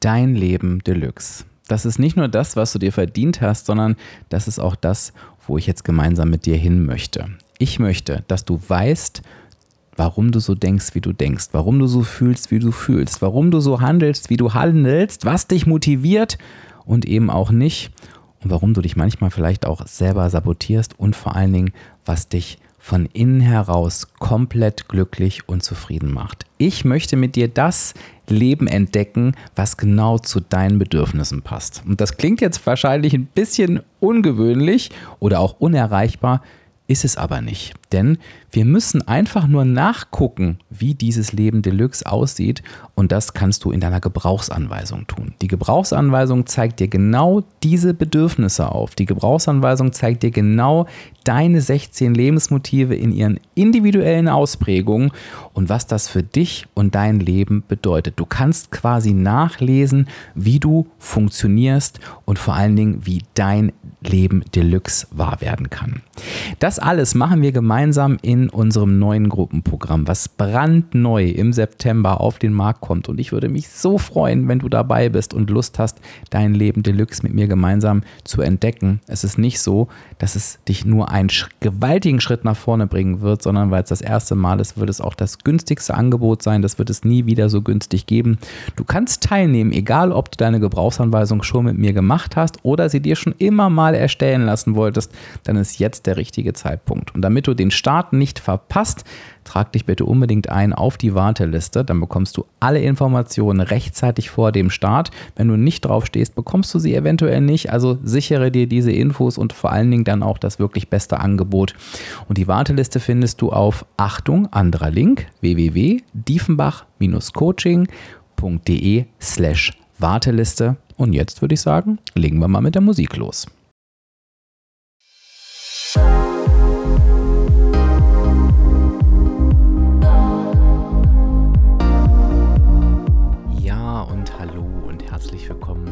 dein Leben Deluxe. Das ist nicht nur das, was du dir verdient hast, sondern das ist auch das, wo ich jetzt gemeinsam mit dir hin möchte. Ich möchte, dass du weißt, warum du so denkst, wie du denkst, warum du so fühlst, wie du fühlst, warum du so handelst, wie du handelst, was dich motiviert und eben auch nicht und warum du dich manchmal vielleicht auch selber sabotierst und vor allen Dingen, was dich von innen heraus komplett glücklich und zufrieden macht. Ich möchte mit dir das Leben entdecken, was genau zu deinen Bedürfnissen passt. Und das klingt jetzt wahrscheinlich ein bisschen ungewöhnlich oder auch unerreichbar, ist es aber nicht. Denn wir müssen einfach nur nachgucken, wie dieses Leben Deluxe aussieht und das kannst du in deiner Gebrauchsanweisung tun. Die Gebrauchsanweisung zeigt dir genau diese Bedürfnisse auf. Die Gebrauchsanweisung zeigt dir genau deine 16 Lebensmotive in ihren individuellen Ausprägungen und was das für dich und dein Leben bedeutet. Du kannst quasi nachlesen, wie du funktionierst und vor allen Dingen, wie dein Leben Deluxe wahr werden kann. Das alles machen wir gemeinsam in unserem neuen Gruppenprogramm, was brandneu im September auf den Markt kommt. Und ich würde mich so freuen, wenn du dabei bist und Lust hast, dein Leben Deluxe mit mir gemeinsam zu entdecken. Es ist nicht so, dass es dich nur einen gewaltigen Schritt nach vorne bringen wird, sondern weil es das erste Mal ist, wird es auch das günstigste Angebot sein. Das wird es nie wieder so günstig geben. Du kannst teilnehmen, egal ob du deine Gebrauchsanweisung schon mit mir gemacht hast oder sie dir schon immer mal erstellen lassen wolltest, dann ist jetzt der richtige Zeitpunkt. Und damit du den Start nicht verpasst, trag dich bitte unbedingt ein auf die Warteliste. Dann bekommst du alle Informationen rechtzeitig vor dem Start. Wenn du nicht drauf stehst, bekommst du sie eventuell nicht. Also sichere dir diese Infos und vor allen Dingen dann auch das wirklich beste Angebot. Und die Warteliste findest du auf Achtung, anderer Link www.diefenbach-coaching.de slash Warteliste. Und jetzt würde ich sagen, legen wir mal mit der Musik los.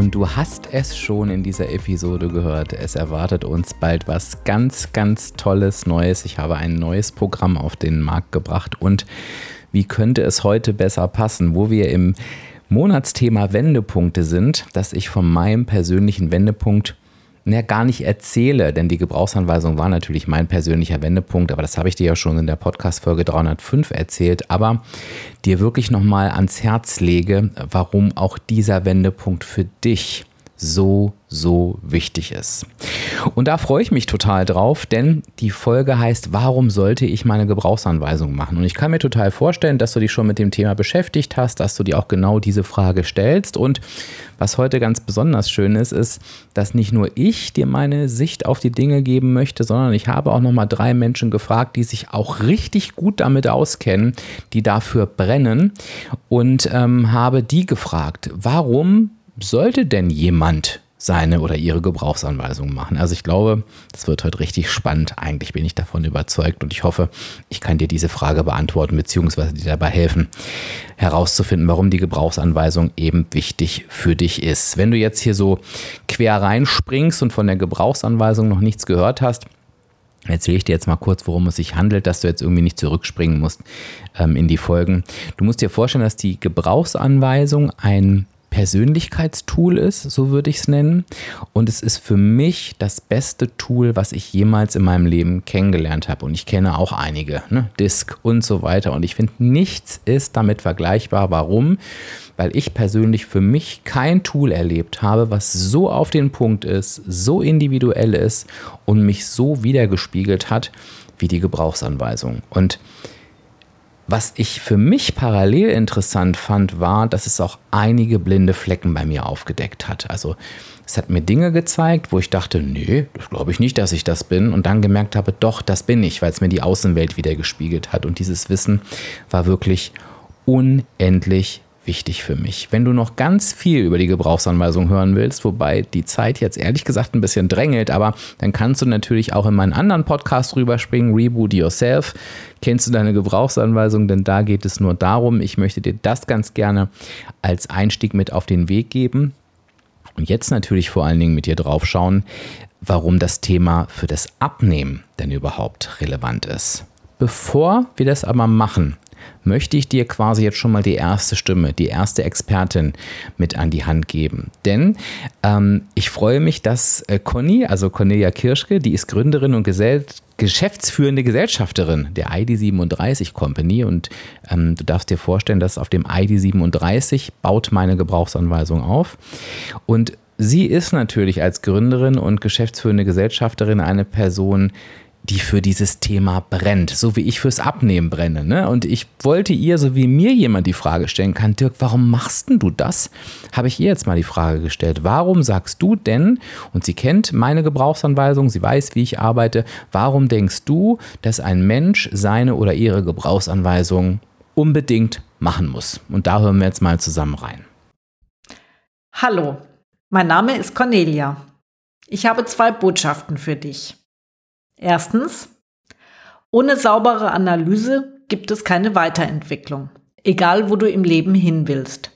Und du hast es schon in dieser Episode gehört. Es erwartet uns bald was ganz, ganz Tolles Neues. Ich habe ein neues Programm auf den Markt gebracht. Und wie könnte es heute besser passen, wo wir im Monatsthema Wendepunkte sind, dass ich von meinem persönlichen Wendepunkt na, gar nicht erzähle, denn die Gebrauchsanweisung war natürlich mein persönlicher Wendepunkt, aber das habe ich dir ja schon in der Podcast-Folge 305 erzählt, aber dir wirklich nochmal ans Herz lege, warum auch dieser Wendepunkt für dich so, so wichtig ist. Und da freue ich mich total drauf, denn die Folge heißt, warum sollte ich meine Gebrauchsanweisung machen? Und ich kann mir total vorstellen, dass du dich schon mit dem Thema beschäftigt hast, dass du dir auch genau diese Frage stellst. Und was heute ganz besonders schön ist, ist, dass nicht nur ich dir meine Sicht auf die Dinge geben möchte, sondern ich habe auch nochmal drei Menschen gefragt, die sich auch richtig gut damit auskennen, die dafür brennen und ähm, habe die gefragt, warum sollte denn jemand seine oder ihre Gebrauchsanweisung machen. Also ich glaube, das wird heute richtig spannend. Eigentlich bin ich davon überzeugt und ich hoffe, ich kann dir diese Frage beantworten bzw. dir dabei helfen, herauszufinden, warum die Gebrauchsanweisung eben wichtig für dich ist. Wenn du jetzt hier so quer reinspringst und von der Gebrauchsanweisung noch nichts gehört hast, Erzähle ich dir jetzt mal kurz, worum es sich handelt, dass du jetzt irgendwie nicht zurückspringen musst ähm, in die Folgen. Du musst dir vorstellen, dass die Gebrauchsanweisung ein Persönlichkeitstool ist, so würde ich es nennen. Und es ist für mich das beste Tool, was ich jemals in meinem Leben kennengelernt habe. Und ich kenne auch einige, ne? Disk und so weiter. Und ich finde, nichts ist damit vergleichbar. Warum? Weil ich persönlich für mich kein Tool erlebt habe, was so auf den Punkt ist, so individuell ist und mich so wiedergespiegelt hat wie die Gebrauchsanweisung. Und was ich für mich parallel interessant fand, war, dass es auch einige blinde Flecken bei mir aufgedeckt hat. Also es hat mir Dinge gezeigt, wo ich dachte, nee, das glaube ich nicht, dass ich das bin. Und dann gemerkt habe, doch, das bin ich, weil es mir die Außenwelt wieder gespiegelt hat. Und dieses Wissen war wirklich unendlich wichtig für mich. Wenn du noch ganz viel über die Gebrauchsanweisung hören willst, wobei die Zeit jetzt ehrlich gesagt ein bisschen drängelt, aber dann kannst du natürlich auch in meinen anderen Podcast rüberspringen, Reboot Yourself. Kennst du deine Gebrauchsanweisung? Denn da geht es nur darum, ich möchte dir das ganz gerne als Einstieg mit auf den Weg geben. Und jetzt natürlich vor allen Dingen mit dir drauf schauen, warum das Thema für das Abnehmen denn überhaupt relevant ist. Bevor wir das aber machen, möchte ich dir quasi jetzt schon mal die erste Stimme, die erste Expertin mit an die Hand geben. Denn ähm, ich freue mich, dass äh, Conny, also Cornelia Kirschke, die ist Gründerin und Gesell geschäftsführende Gesellschafterin der ID37 Company und ähm, du darfst dir vorstellen, dass auf dem ID37 baut meine Gebrauchsanweisung auf und sie ist natürlich als Gründerin und geschäftsführende Gesellschafterin eine Person, die für dieses Thema brennt, so wie ich fürs Abnehmen brenne. Ne? Und ich wollte ihr, so wie mir jemand die Frage stellen kann, Dirk, warum machst du das? Habe ich ihr jetzt mal die Frage gestellt, warum sagst du denn, und sie kennt meine Gebrauchsanweisung, sie weiß, wie ich arbeite, warum denkst du, dass ein Mensch seine oder ihre Gebrauchsanweisung unbedingt machen muss? Und da hören wir jetzt mal zusammen rein. Hallo, mein Name ist Cornelia. Ich habe zwei Botschaften für dich. Erstens, ohne saubere Analyse gibt es keine Weiterentwicklung, egal wo du im Leben hin willst.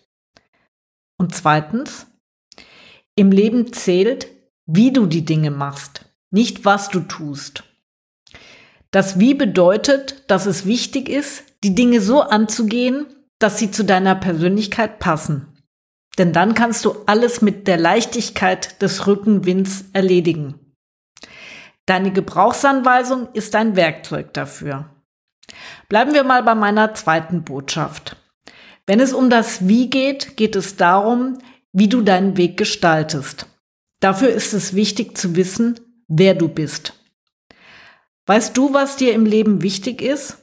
Und zweitens, im Leben zählt, wie du die Dinge machst, nicht was du tust. Das Wie bedeutet, dass es wichtig ist, die Dinge so anzugehen, dass sie zu deiner Persönlichkeit passen. Denn dann kannst du alles mit der Leichtigkeit des Rückenwinds erledigen. Deine Gebrauchsanweisung ist ein Werkzeug dafür. Bleiben wir mal bei meiner zweiten Botschaft. Wenn es um das Wie geht, geht es darum, wie du deinen Weg gestaltest. Dafür ist es wichtig zu wissen, wer du bist. Weißt du, was dir im Leben wichtig ist?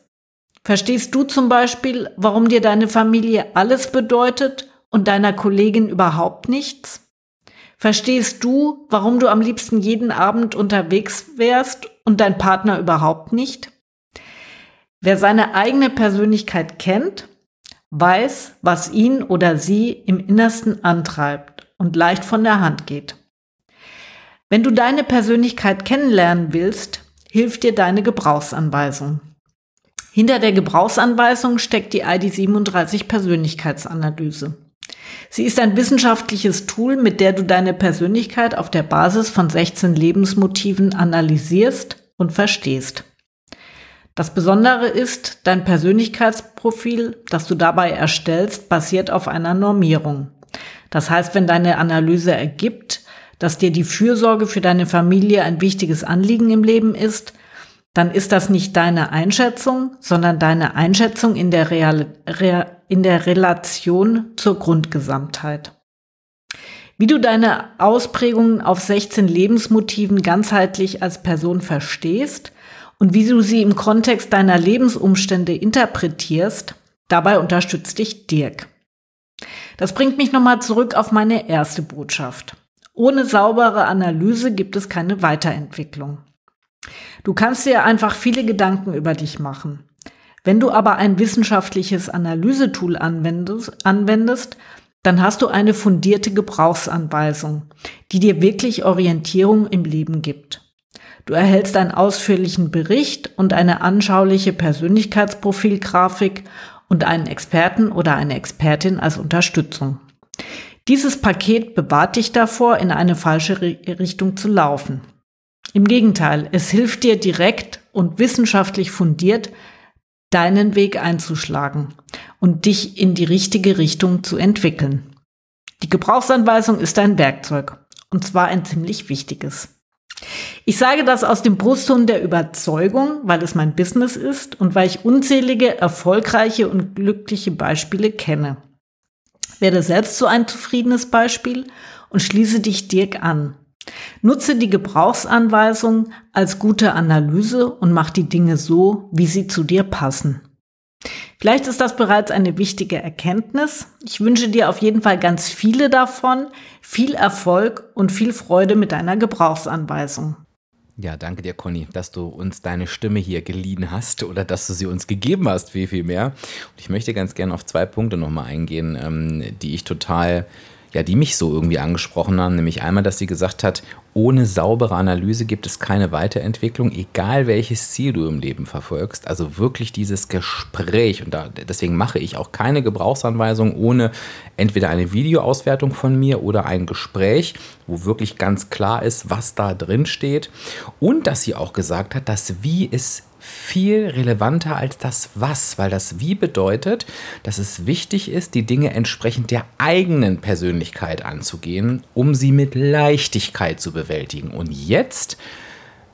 Verstehst du zum Beispiel, warum dir deine Familie alles bedeutet und deiner Kollegin überhaupt nichts? Verstehst du, warum du am liebsten jeden Abend unterwegs wärst und dein Partner überhaupt nicht? Wer seine eigene Persönlichkeit kennt, weiß, was ihn oder sie im Innersten antreibt und leicht von der Hand geht. Wenn du deine Persönlichkeit kennenlernen willst, hilft dir deine Gebrauchsanweisung. Hinter der Gebrauchsanweisung steckt die ID37 Persönlichkeitsanalyse. Sie ist ein wissenschaftliches Tool, mit der du deine Persönlichkeit auf der Basis von 16 Lebensmotiven analysierst und verstehst. Das Besondere ist, dein Persönlichkeitsprofil, das du dabei erstellst, basiert auf einer Normierung. Das heißt, wenn deine Analyse ergibt, dass dir die Fürsorge für deine Familie ein wichtiges Anliegen im Leben ist, dann ist das nicht deine Einschätzung, sondern deine Einschätzung in der, Real, Re, in der Relation zur Grundgesamtheit. Wie du deine Ausprägungen auf 16 Lebensmotiven ganzheitlich als Person verstehst und wie du sie im Kontext deiner Lebensumstände interpretierst, dabei unterstützt dich Dirk. Das bringt mich nochmal zurück auf meine erste Botschaft. Ohne saubere Analyse gibt es keine Weiterentwicklung. Du kannst dir einfach viele Gedanken über dich machen. Wenn du aber ein wissenschaftliches Analysetool anwendest, anwendest, dann hast du eine fundierte Gebrauchsanweisung, die dir wirklich Orientierung im Leben gibt. Du erhältst einen ausführlichen Bericht und eine anschauliche Persönlichkeitsprofilgrafik und einen Experten oder eine Expertin als Unterstützung. Dieses Paket bewahrt dich davor, in eine falsche Richtung zu laufen. Im Gegenteil, es hilft dir direkt und wissenschaftlich fundiert, deinen Weg einzuschlagen und dich in die richtige Richtung zu entwickeln. Die Gebrauchsanweisung ist ein Werkzeug, und zwar ein ziemlich wichtiges. Ich sage das aus dem Brustton der Überzeugung, weil es mein Business ist und weil ich unzählige erfolgreiche und glückliche Beispiele kenne. Werde selbst so ein zufriedenes Beispiel und schließe dich Dirk an. Nutze die Gebrauchsanweisung als gute Analyse und mach die Dinge so, wie sie zu dir passen. Vielleicht ist das bereits eine wichtige Erkenntnis. Ich wünsche dir auf jeden Fall ganz viele davon, viel Erfolg und viel Freude mit deiner Gebrauchsanweisung. Ja, danke dir, Conny, dass du uns deine Stimme hier geliehen hast oder dass du sie uns gegeben hast, viel, viel mehr. Und ich möchte ganz gerne auf zwei Punkte nochmal eingehen, ähm, die ich total ja, die mich so irgendwie angesprochen haben, nämlich einmal, dass sie gesagt hat, ohne saubere Analyse gibt es keine Weiterentwicklung, egal welches Ziel du im Leben verfolgst. Also wirklich dieses Gespräch und da, deswegen mache ich auch keine Gebrauchsanweisung ohne entweder eine Videoauswertung von mir oder ein Gespräch, wo wirklich ganz klar ist, was da drin steht. Und dass sie auch gesagt hat, dass Wie ist viel relevanter als das Was, weil das Wie bedeutet, dass es wichtig ist, die Dinge entsprechend der eigenen Persönlichkeit anzugehen, um sie mit Leichtigkeit zu bewältigen. Und jetzt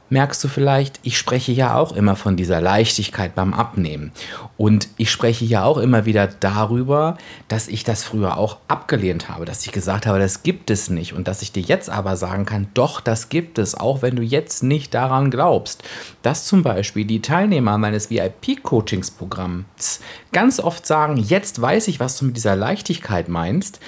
merkst du vielleicht, ich spreche ja auch immer von dieser Leichtigkeit beim Abnehmen. Und ich spreche ja auch immer wieder darüber, dass ich das früher auch abgelehnt habe, dass ich gesagt habe, das gibt es nicht. Und dass ich dir jetzt aber sagen kann, doch, das gibt es, auch wenn du jetzt nicht daran glaubst. Dass zum Beispiel die Teilnehmer meines VIP-Coachingsprogramms ganz oft sagen, jetzt weiß ich, was du mit dieser Leichtigkeit meinst.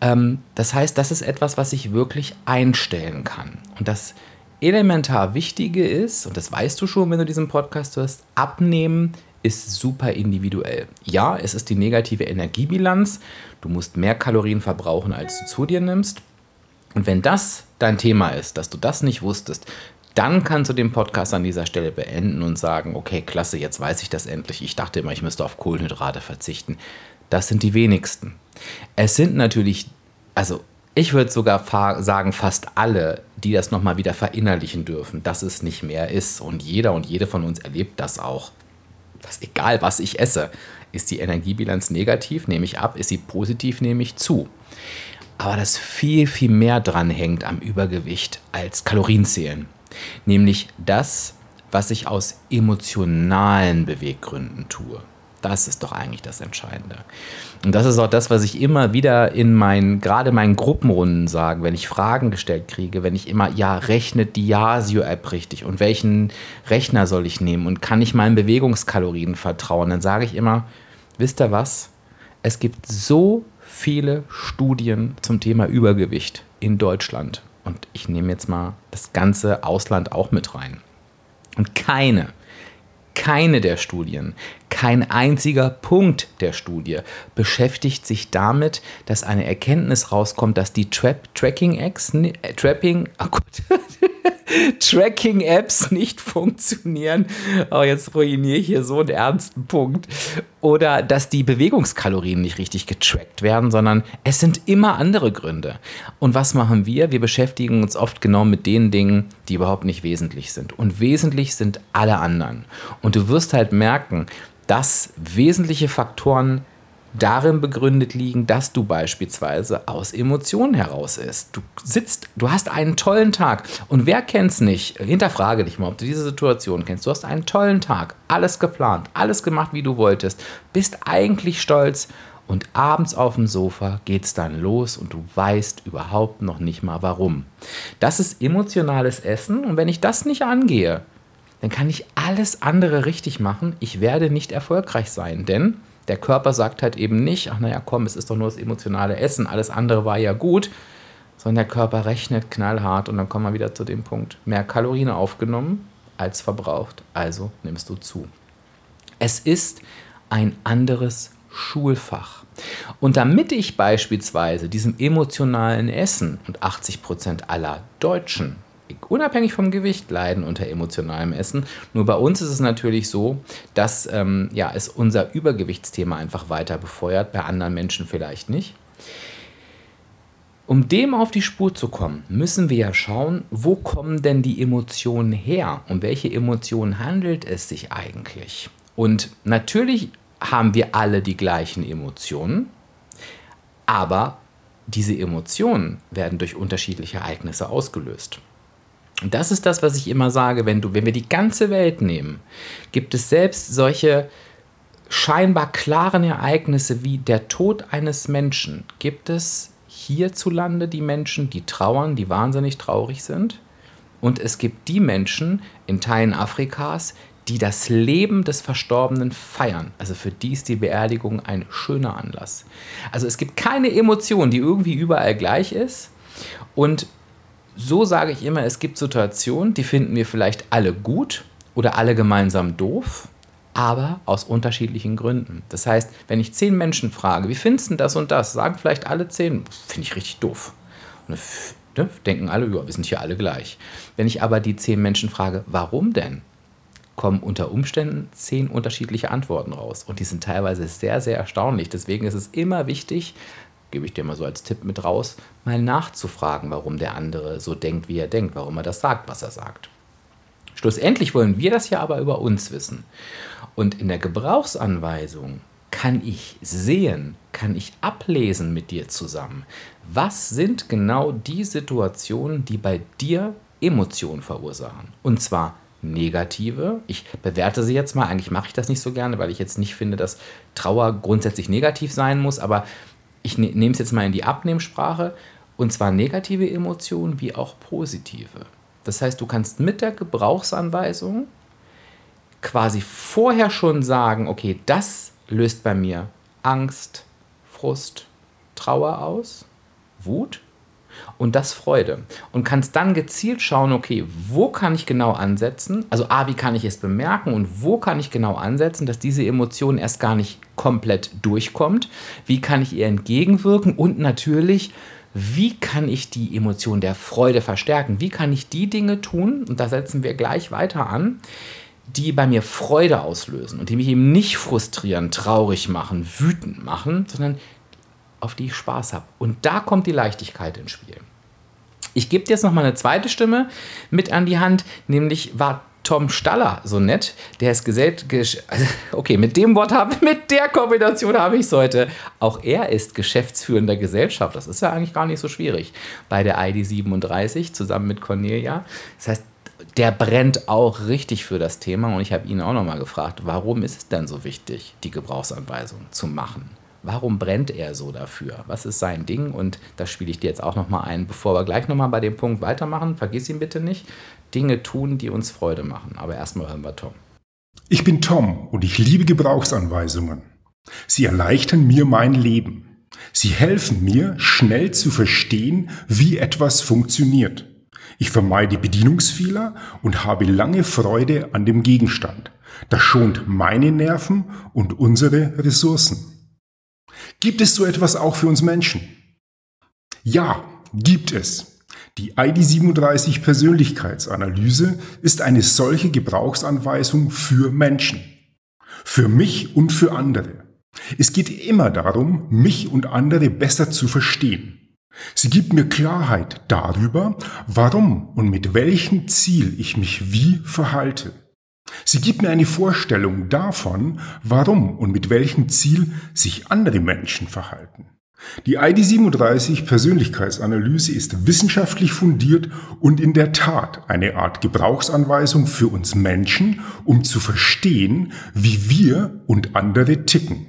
Ähm, das heißt, das ist etwas, was ich wirklich einstellen kann. Und das elementar Wichtige ist, und das weißt du schon, wenn du diesen Podcast hörst, abnehmen ist super individuell. Ja, es ist die negative Energiebilanz. Du musst mehr Kalorien verbrauchen, als du zu dir nimmst. Und wenn das dein Thema ist, dass du das nicht wusstest, dann kannst du den Podcast an dieser Stelle beenden und sagen, okay, klasse, jetzt weiß ich das endlich. Ich dachte immer, ich müsste auf Kohlenhydrate verzichten. Das sind die wenigsten. Es sind natürlich, also ich würde sogar sagen, fast alle, die das nochmal wieder verinnerlichen dürfen, dass es nicht mehr ist. Und jeder und jede von uns erlebt das auch. Dass egal, was ich esse, ist die Energiebilanz negativ, nehme ich ab, ist sie positiv, nehme ich zu. Aber dass viel, viel mehr dran hängt am Übergewicht als Kalorienzählen. Nämlich das, was ich aus emotionalen Beweggründen tue. Das ist doch eigentlich das Entscheidende. Und das ist auch das, was ich immer wieder in meinen, gerade meinen Gruppenrunden sage, wenn ich Fragen gestellt kriege, wenn ich immer, ja, rechnet die Yasio-App richtig und welchen Rechner soll ich nehmen und kann ich meinen Bewegungskalorien vertrauen, dann sage ich immer, wisst ihr was? Es gibt so viele Studien zum Thema Übergewicht in Deutschland. Und ich nehme jetzt mal das ganze Ausland auch mit rein. Und keine keine der Studien, kein einziger Punkt der Studie beschäftigt sich damit, dass eine Erkenntnis rauskommt, dass die Trap Tracking-Apps, äh, Trapping, oh Gott, Tracking-Apps nicht funktionieren. Oh, jetzt ruiniere ich hier so einen ernsten Punkt. Oder dass die Bewegungskalorien nicht richtig getrackt werden, sondern es sind immer andere Gründe. Und was machen wir? Wir beschäftigen uns oft genau mit den Dingen, die überhaupt nicht wesentlich sind. Und wesentlich sind alle anderen. Und du wirst halt merken, dass wesentliche Faktoren darin begründet liegen, dass du beispielsweise aus Emotionen heraus isst. Du sitzt, du hast einen tollen Tag und wer kennt's nicht? Hinterfrage dich mal, ob du diese Situation kennst. Du hast einen tollen Tag, alles geplant, alles gemacht, wie du wolltest, bist eigentlich stolz und abends auf dem Sofa geht's dann los und du weißt überhaupt noch nicht mal warum. Das ist emotionales Essen und wenn ich das nicht angehe, dann kann ich alles andere richtig machen. Ich werde nicht erfolgreich sein, denn der Körper sagt halt eben nicht, ach naja, komm, es ist doch nur das emotionale Essen, alles andere war ja gut, sondern der Körper rechnet knallhart und dann kommen wir wieder zu dem Punkt, mehr Kalorien aufgenommen als verbraucht, also nimmst du zu. Es ist ein anderes Schulfach. Und damit ich beispielsweise diesem emotionalen Essen und 80 Prozent aller Deutschen unabhängig vom Gewicht leiden unter emotionalem Essen. Nur bei uns ist es natürlich so, dass ähm, ja, es unser Übergewichtsthema einfach weiter befeuert, bei anderen Menschen vielleicht nicht. Um dem auf die Spur zu kommen, müssen wir ja schauen, wo kommen denn die Emotionen her? Um welche Emotionen handelt es sich eigentlich? Und natürlich haben wir alle die gleichen Emotionen, aber diese Emotionen werden durch unterschiedliche Ereignisse ausgelöst. Und das ist das, was ich immer sage, wenn du, wenn wir die ganze Welt nehmen, gibt es selbst solche scheinbar klaren Ereignisse wie der Tod eines Menschen. Gibt es hierzulande die Menschen, die trauern, die wahnsinnig traurig sind? Und es gibt die Menschen in Teilen Afrikas, die das Leben des Verstorbenen feiern. Also für die ist die Beerdigung ein schöner Anlass. Also es gibt keine Emotion, die irgendwie überall gleich ist. Und so sage ich immer, es gibt Situationen, die finden wir vielleicht alle gut oder alle gemeinsam doof, aber aus unterschiedlichen Gründen. Das heißt, wenn ich zehn Menschen frage, wie findest du das und das, sagen vielleicht alle zehn, finde ich richtig doof. Und ne, denken alle, ja, wir sind hier alle gleich. Wenn ich aber die zehn Menschen frage, warum denn? kommen unter Umständen zehn unterschiedliche Antworten raus. Und die sind teilweise sehr, sehr erstaunlich. Deswegen ist es immer wichtig, gebe ich dir mal so als Tipp mit raus, mal nachzufragen, warum der andere so denkt, wie er denkt, warum er das sagt, was er sagt. Schlussendlich wollen wir das ja aber über uns wissen. Und in der Gebrauchsanweisung kann ich sehen, kann ich ablesen mit dir zusammen, was sind genau die Situationen, die bei dir Emotionen verursachen. Und zwar negative. Ich bewerte sie jetzt mal. Eigentlich mache ich das nicht so gerne, weil ich jetzt nicht finde, dass Trauer grundsätzlich negativ sein muss. Aber ich ne nehme es jetzt mal in die Abnehmsprache. Und zwar negative Emotionen wie auch positive. Das heißt, du kannst mit der Gebrauchsanweisung quasi vorher schon sagen, okay, das löst bei mir Angst, Frust, Trauer aus, Wut und das Freude. Und kannst dann gezielt schauen, okay, wo kann ich genau ansetzen? Also A, wie kann ich es bemerken und wo kann ich genau ansetzen, dass diese Emotion erst gar nicht komplett durchkommt? Wie kann ich ihr entgegenwirken? Und natürlich, wie kann ich die Emotion der Freude verstärken? Wie kann ich die Dinge tun, und da setzen wir gleich weiter an, die bei mir Freude auslösen und die mich eben nicht frustrieren, traurig machen, wütend machen, sondern auf die ich Spaß habe. Und da kommt die Leichtigkeit ins Spiel. Ich gebe dir jetzt noch mal eine zweite Stimme mit an die Hand, nämlich war Tom Staller so nett, der ist gesellt. Okay, mit dem Wort habe mit der Kombination habe ich es heute. Auch er ist geschäftsführender Gesellschaft. Das ist ja eigentlich gar nicht so schwierig bei der ID 37 zusammen mit Cornelia. Das heißt, der brennt auch richtig für das Thema und ich habe ihn auch noch mal gefragt, warum ist es denn so wichtig, die Gebrauchsanweisung zu machen? Warum brennt er so dafür? Was ist sein Ding? Und das spiele ich dir jetzt auch noch mal ein, bevor wir gleich noch mal bei dem Punkt weitermachen. Vergiss ihn bitte nicht. Dinge tun, die uns Freude machen. Aber erstmal hören wir Tom. Ich bin Tom und ich liebe Gebrauchsanweisungen. Sie erleichtern mir mein Leben. Sie helfen mir, schnell zu verstehen, wie etwas funktioniert. Ich vermeide Bedienungsfehler und habe lange Freude an dem Gegenstand. Das schont meine Nerven und unsere Ressourcen. Gibt es so etwas auch für uns Menschen? Ja, gibt es. Die ID37 Persönlichkeitsanalyse ist eine solche Gebrauchsanweisung für Menschen. Für mich und für andere. Es geht immer darum, mich und andere besser zu verstehen. Sie gibt mir Klarheit darüber, warum und mit welchem Ziel ich mich wie verhalte. Sie gibt mir eine Vorstellung davon, warum und mit welchem Ziel sich andere Menschen verhalten. Die ID37 Persönlichkeitsanalyse ist wissenschaftlich fundiert und in der Tat eine Art Gebrauchsanweisung für uns Menschen, um zu verstehen, wie wir und andere ticken.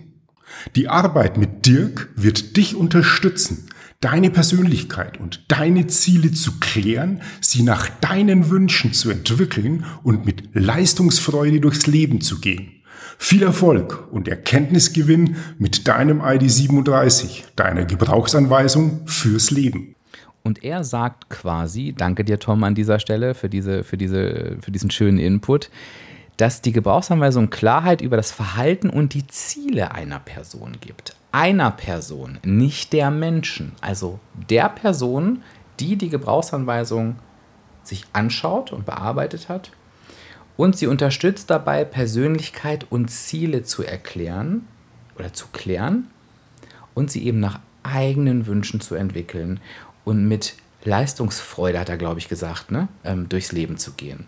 Die Arbeit mit Dirk wird dich unterstützen, deine Persönlichkeit und deine Ziele zu klären, sie nach deinen Wünschen zu entwickeln und mit Leistungsfreude durchs Leben zu gehen. Viel Erfolg und Erkenntnisgewinn mit deinem ID37, deiner Gebrauchsanweisung fürs Leben. Und er sagt quasi, danke dir Tom an dieser Stelle für, diese, für, diese, für diesen schönen Input, dass die Gebrauchsanweisung Klarheit über das Verhalten und die Ziele einer Person gibt einer Person, nicht der Menschen. Also der Person, die die Gebrauchsanweisung sich anschaut und bearbeitet hat. Und sie unterstützt dabei, Persönlichkeit und Ziele zu erklären oder zu klären und sie eben nach eigenen Wünschen zu entwickeln und mit Leistungsfreude, hat er, glaube ich, gesagt, ne? Ähm, durchs Leben zu gehen.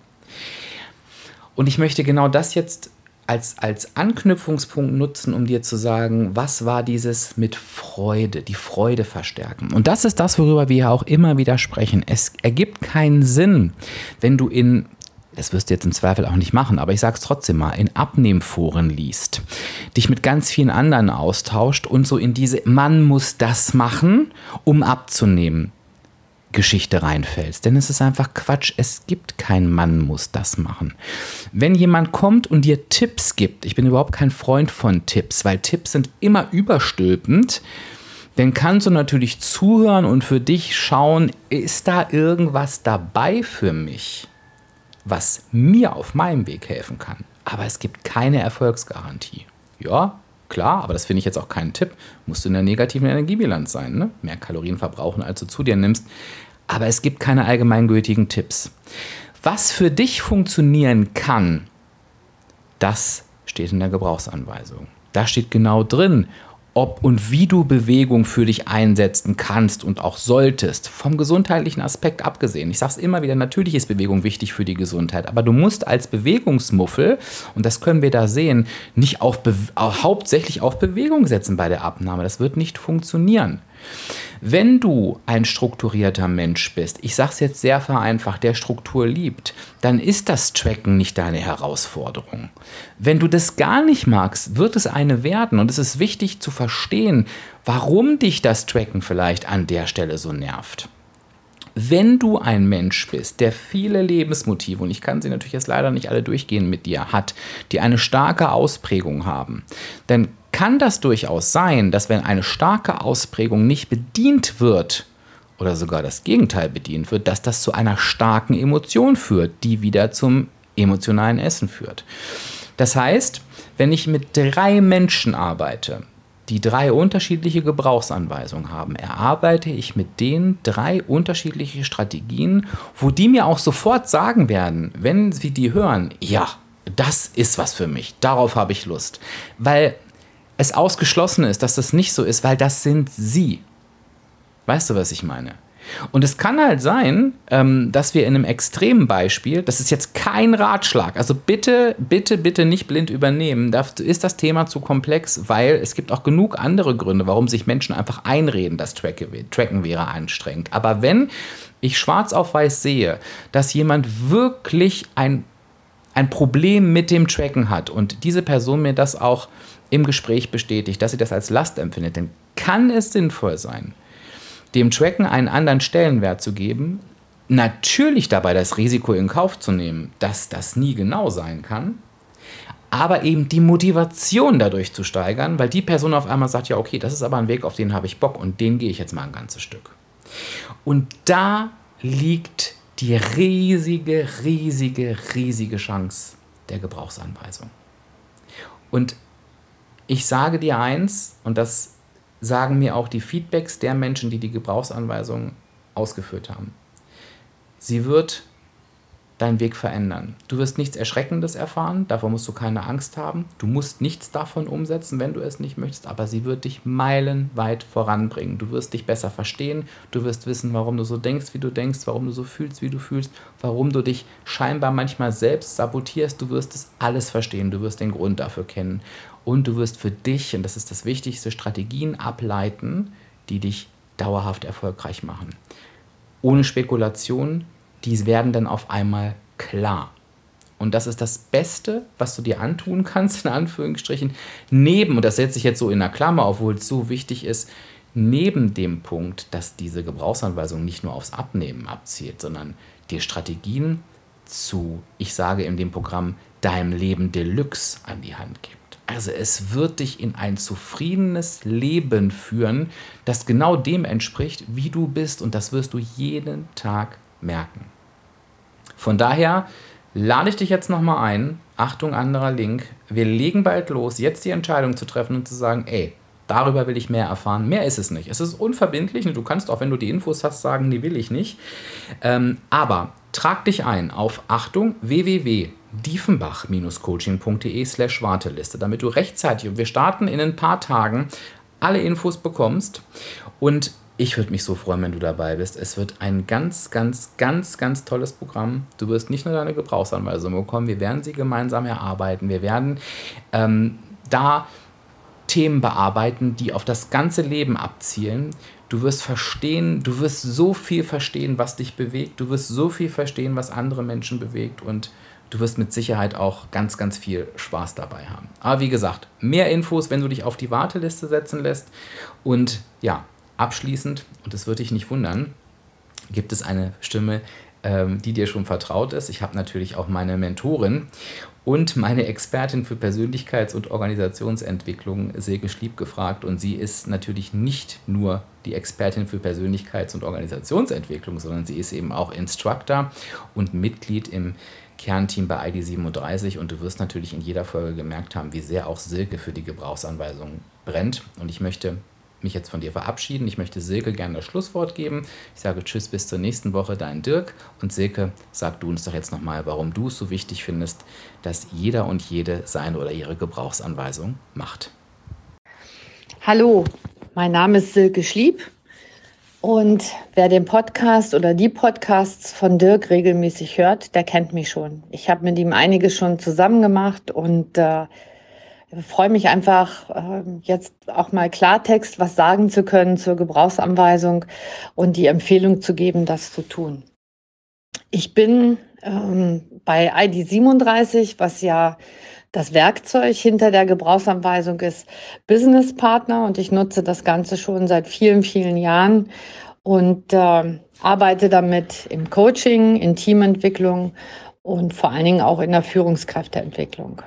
Und ich möchte genau das jetzt als, als Anknüpfungspunkt nutzen, um dir zu sagen, was war dieses mit Freude, die Freude verstärken. Und das ist das, worüber wir ja auch immer wieder sprechen. Es ergibt keinen Sinn, wenn du in das wirst du jetzt im Zweifel auch nicht machen, aber ich sage es trotzdem mal, in Abnehmforen liest, dich mit ganz vielen anderen austauscht und so in diese Man muss das machen, um abzunehmen. Geschichte reinfällst. Denn es ist einfach Quatsch. Es gibt kein Mann muss das machen. Wenn jemand kommt und dir Tipps gibt, ich bin überhaupt kein Freund von Tipps, weil Tipps sind immer überstülpend. dann kannst du natürlich zuhören und für dich schauen, ist da irgendwas dabei für mich, was mir auf meinem Weg helfen kann. Aber es gibt keine Erfolgsgarantie. Ja, klar, aber das finde ich jetzt auch keinen Tipp. Musst du in der negativen Energiebilanz sein, ne? mehr Kalorien verbrauchen, als du zu dir nimmst. Aber es gibt keine allgemeingültigen Tipps. Was für dich funktionieren kann, das steht in der Gebrauchsanweisung. Da steht genau drin, ob und wie du Bewegung für dich einsetzen kannst und auch solltest, vom gesundheitlichen Aspekt abgesehen. Ich sage es immer wieder, natürlich ist Bewegung wichtig für die Gesundheit, aber du musst als Bewegungsmuffel, und das können wir da sehen, nicht auf hauptsächlich auf Bewegung setzen bei der Abnahme. Das wird nicht funktionieren. Wenn du ein strukturierter Mensch bist, ich sage es jetzt sehr vereinfacht, der Struktur liebt, dann ist das Tracken nicht deine Herausforderung. Wenn du das gar nicht magst, wird es eine werden. Und es ist wichtig zu verstehen, warum dich das Tracken vielleicht an der Stelle so nervt. Wenn du ein Mensch bist, der viele Lebensmotive, und ich kann sie natürlich jetzt leider nicht alle durchgehen mit dir, hat, die eine starke Ausprägung haben, dann kann das durchaus sein, dass wenn eine starke Ausprägung nicht bedient wird oder sogar das Gegenteil bedient wird, dass das zu einer starken Emotion führt, die wieder zum emotionalen Essen führt. Das heißt, wenn ich mit drei Menschen arbeite, die drei unterschiedliche Gebrauchsanweisungen haben, erarbeite ich mit denen drei unterschiedliche Strategien, wo die mir auch sofort sagen werden, wenn sie die hören, ja, das ist was für mich, darauf habe ich Lust. Weil es ausgeschlossen ist, dass das nicht so ist, weil das sind sie. Weißt du, was ich meine? Und es kann halt sein, ähm, dass wir in einem extremen Beispiel, das ist jetzt kein Ratschlag, also bitte, bitte, bitte nicht blind übernehmen, da ist das Thema zu komplex, weil es gibt auch genug andere Gründe, warum sich Menschen einfach einreden, dass Tracken wäre anstrengend. Aber wenn ich schwarz auf weiß sehe, dass jemand wirklich ein, ein Problem mit dem Tracken hat und diese Person mir das auch im Gespräch bestätigt, dass sie das als Last empfindet, dann kann es sinnvoll sein, dem Tracken einen anderen Stellenwert zu geben, natürlich dabei das Risiko in Kauf zu nehmen, dass das nie genau sein kann, aber eben die Motivation dadurch zu steigern, weil die Person auf einmal sagt, ja, okay, das ist aber ein Weg, auf den habe ich Bock und den gehe ich jetzt mal ein ganzes Stück. Und da liegt die riesige, riesige, riesige Chance der Gebrauchsanweisung. Und ich sage dir eins, und das sagen mir auch die Feedbacks der Menschen, die die Gebrauchsanweisung ausgeführt haben. Sie wird deinen Weg verändern. Du wirst nichts Erschreckendes erfahren, davor musst du keine Angst haben. Du musst nichts davon umsetzen, wenn du es nicht möchtest, aber sie wird dich meilenweit voranbringen. Du wirst dich besser verstehen, du wirst wissen, warum du so denkst, wie du denkst, warum du so fühlst, wie du fühlst, warum du dich scheinbar manchmal selbst sabotierst. Du wirst es alles verstehen, du wirst den Grund dafür kennen und du wirst für dich, und das ist das Wichtigste, Strategien ableiten, die dich dauerhaft erfolgreich machen. Ohne Spekulation, die werden dann auf einmal klar. Und das ist das Beste, was du dir antun kannst, in Anführungsstrichen, neben, und das setze ich jetzt so in der Klammer, obwohl es so wichtig ist, neben dem Punkt, dass diese Gebrauchsanweisung nicht nur aufs Abnehmen abzielt, sondern dir Strategien zu, ich sage in dem Programm, deinem Leben Deluxe an die Hand gibt. Also es wird dich in ein zufriedenes Leben führen, das genau dem entspricht, wie du bist und das wirst du jeden Tag merken. Von daher lade ich dich jetzt nochmal ein. Achtung, anderer Link. Wir legen bald los, jetzt die Entscheidung zu treffen und zu sagen, ey, darüber will ich mehr erfahren. Mehr ist es nicht. Es ist unverbindlich und du kannst auch, wenn du die Infos hast, sagen, nee, will ich nicht. Ähm, aber trag dich ein auf Achtung www.diefenbach-coaching.de slash Warteliste, damit du rechtzeitig, und wir starten in ein paar Tagen, alle Infos bekommst und ich würde mich so freuen, wenn du dabei bist. Es wird ein ganz, ganz, ganz, ganz tolles Programm. Du wirst nicht nur deine Gebrauchsanweisung bekommen, wir werden sie gemeinsam erarbeiten. Wir werden ähm, da Themen bearbeiten, die auf das ganze Leben abzielen. Du wirst verstehen, du wirst so viel verstehen, was dich bewegt. Du wirst so viel verstehen, was andere Menschen bewegt. Und du wirst mit Sicherheit auch ganz, ganz viel Spaß dabei haben. Aber wie gesagt, mehr Infos, wenn du dich auf die Warteliste setzen lässt. Und ja, Abschließend, und das würde dich nicht wundern, gibt es eine Stimme, die dir schon vertraut ist. Ich habe natürlich auch meine Mentorin und meine Expertin für Persönlichkeits- und Organisationsentwicklung, Silke Schlieb, gefragt. Und sie ist natürlich nicht nur die Expertin für Persönlichkeits- und Organisationsentwicklung, sondern sie ist eben auch Instructor und Mitglied im Kernteam bei ID37 und du wirst natürlich in jeder Folge gemerkt haben, wie sehr auch Silke für die Gebrauchsanweisung brennt. Und ich möchte mich jetzt von dir verabschieden. Ich möchte Silke gerne das Schlusswort geben. Ich sage Tschüss bis zur nächsten Woche, dein Dirk. Und Silke, sag du uns doch jetzt nochmal, warum du es so wichtig findest, dass jeder und jede seine oder ihre Gebrauchsanweisung macht. Hallo, mein Name ist Silke Schlieb. Und wer den Podcast oder die Podcasts von Dirk regelmäßig hört, der kennt mich schon. Ich habe mit ihm einiges schon zusammen gemacht und äh, freue mich einfach, ähm, jetzt auch mal Klartext was sagen zu können zur Gebrauchsanweisung und die Empfehlung zu geben, das zu tun. Ich bin ähm, bei ID 37, was ja das Werkzeug hinter der Gebrauchsanweisung ist, Business Partner und ich nutze das Ganze schon seit vielen, vielen Jahren und äh, arbeite damit im Coaching, in Teamentwicklung und vor allen Dingen auch in der Führungskräfteentwicklung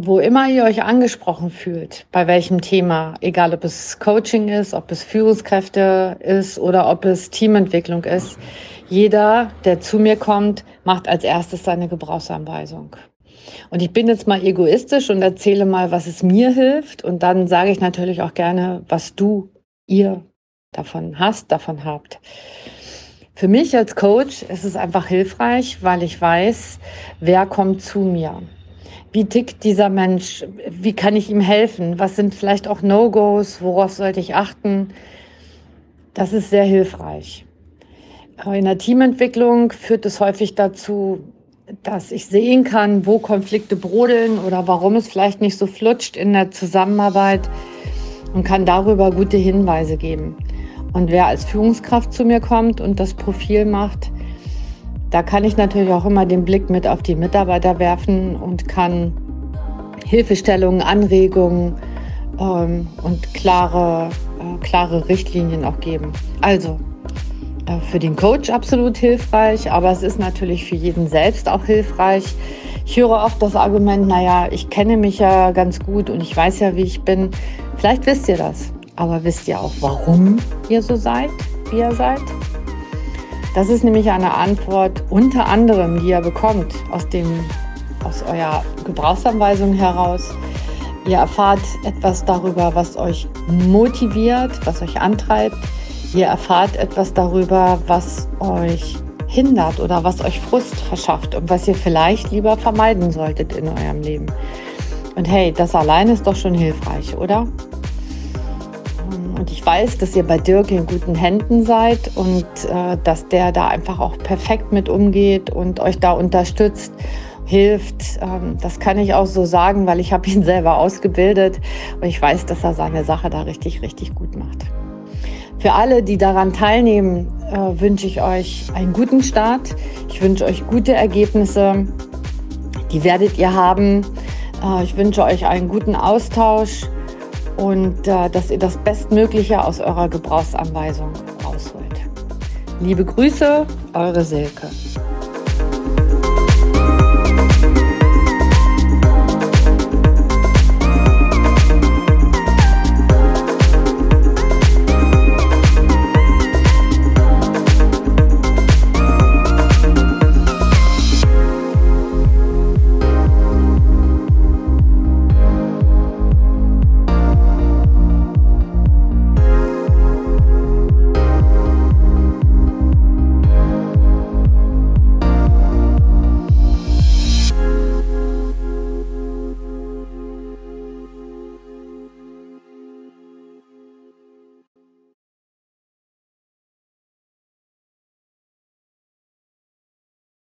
wo immer ihr euch angesprochen fühlt, bei welchem Thema, egal ob es Coaching ist, ob es Führungskräfte ist oder ob es Teamentwicklung ist, jeder, der zu mir kommt, macht als erstes seine Gebrauchsanweisung. Und ich bin jetzt mal egoistisch und erzähle mal, was es mir hilft. Und dann sage ich natürlich auch gerne, was du, ihr davon hast, davon habt. Für mich als Coach ist es einfach hilfreich, weil ich weiß, wer kommt zu mir wie tickt dieser Mensch, wie kann ich ihm helfen, was sind vielleicht auch No-Gos, worauf sollte ich achten. Das ist sehr hilfreich. In der Teamentwicklung führt es häufig dazu, dass ich sehen kann, wo Konflikte brodeln oder warum es vielleicht nicht so flutscht in der Zusammenarbeit und kann darüber gute Hinweise geben. Und wer als Führungskraft zu mir kommt und das Profil macht, da kann ich natürlich auch immer den Blick mit auf die Mitarbeiter werfen und kann Hilfestellungen, Anregungen ähm, und klare, äh, klare Richtlinien auch geben. Also äh, für den Coach absolut hilfreich, aber es ist natürlich für jeden selbst auch hilfreich. Ich höre oft das Argument, naja, ich kenne mich ja ganz gut und ich weiß ja, wie ich bin. Vielleicht wisst ihr das, aber wisst ihr auch, warum ihr so seid, wie ihr seid? Das ist nämlich eine Antwort unter anderem, die ihr bekommt aus, dem, aus eurer Gebrauchsanweisung heraus. Ihr erfahrt etwas darüber, was euch motiviert, was euch antreibt. Ihr erfahrt etwas darüber, was euch hindert oder was euch Frust verschafft und was ihr vielleicht lieber vermeiden solltet in eurem Leben. Und hey, das allein ist doch schon hilfreich, oder? Weiß, dass ihr bei Dirk in guten Händen seid und äh, dass der da einfach auch perfekt mit umgeht und euch da unterstützt, hilft. Ähm, das kann ich auch so sagen, weil ich habe ihn selber ausgebildet und ich weiß, dass er seine Sache da richtig, richtig gut macht. Für alle, die daran teilnehmen, äh, wünsche ich euch einen guten Start. Ich wünsche euch gute Ergebnisse. Die werdet ihr haben. Äh, ich wünsche euch einen guten Austausch und äh, dass ihr das Bestmögliche aus eurer Gebrauchsanweisung rausholt. Liebe Grüße, eure Silke.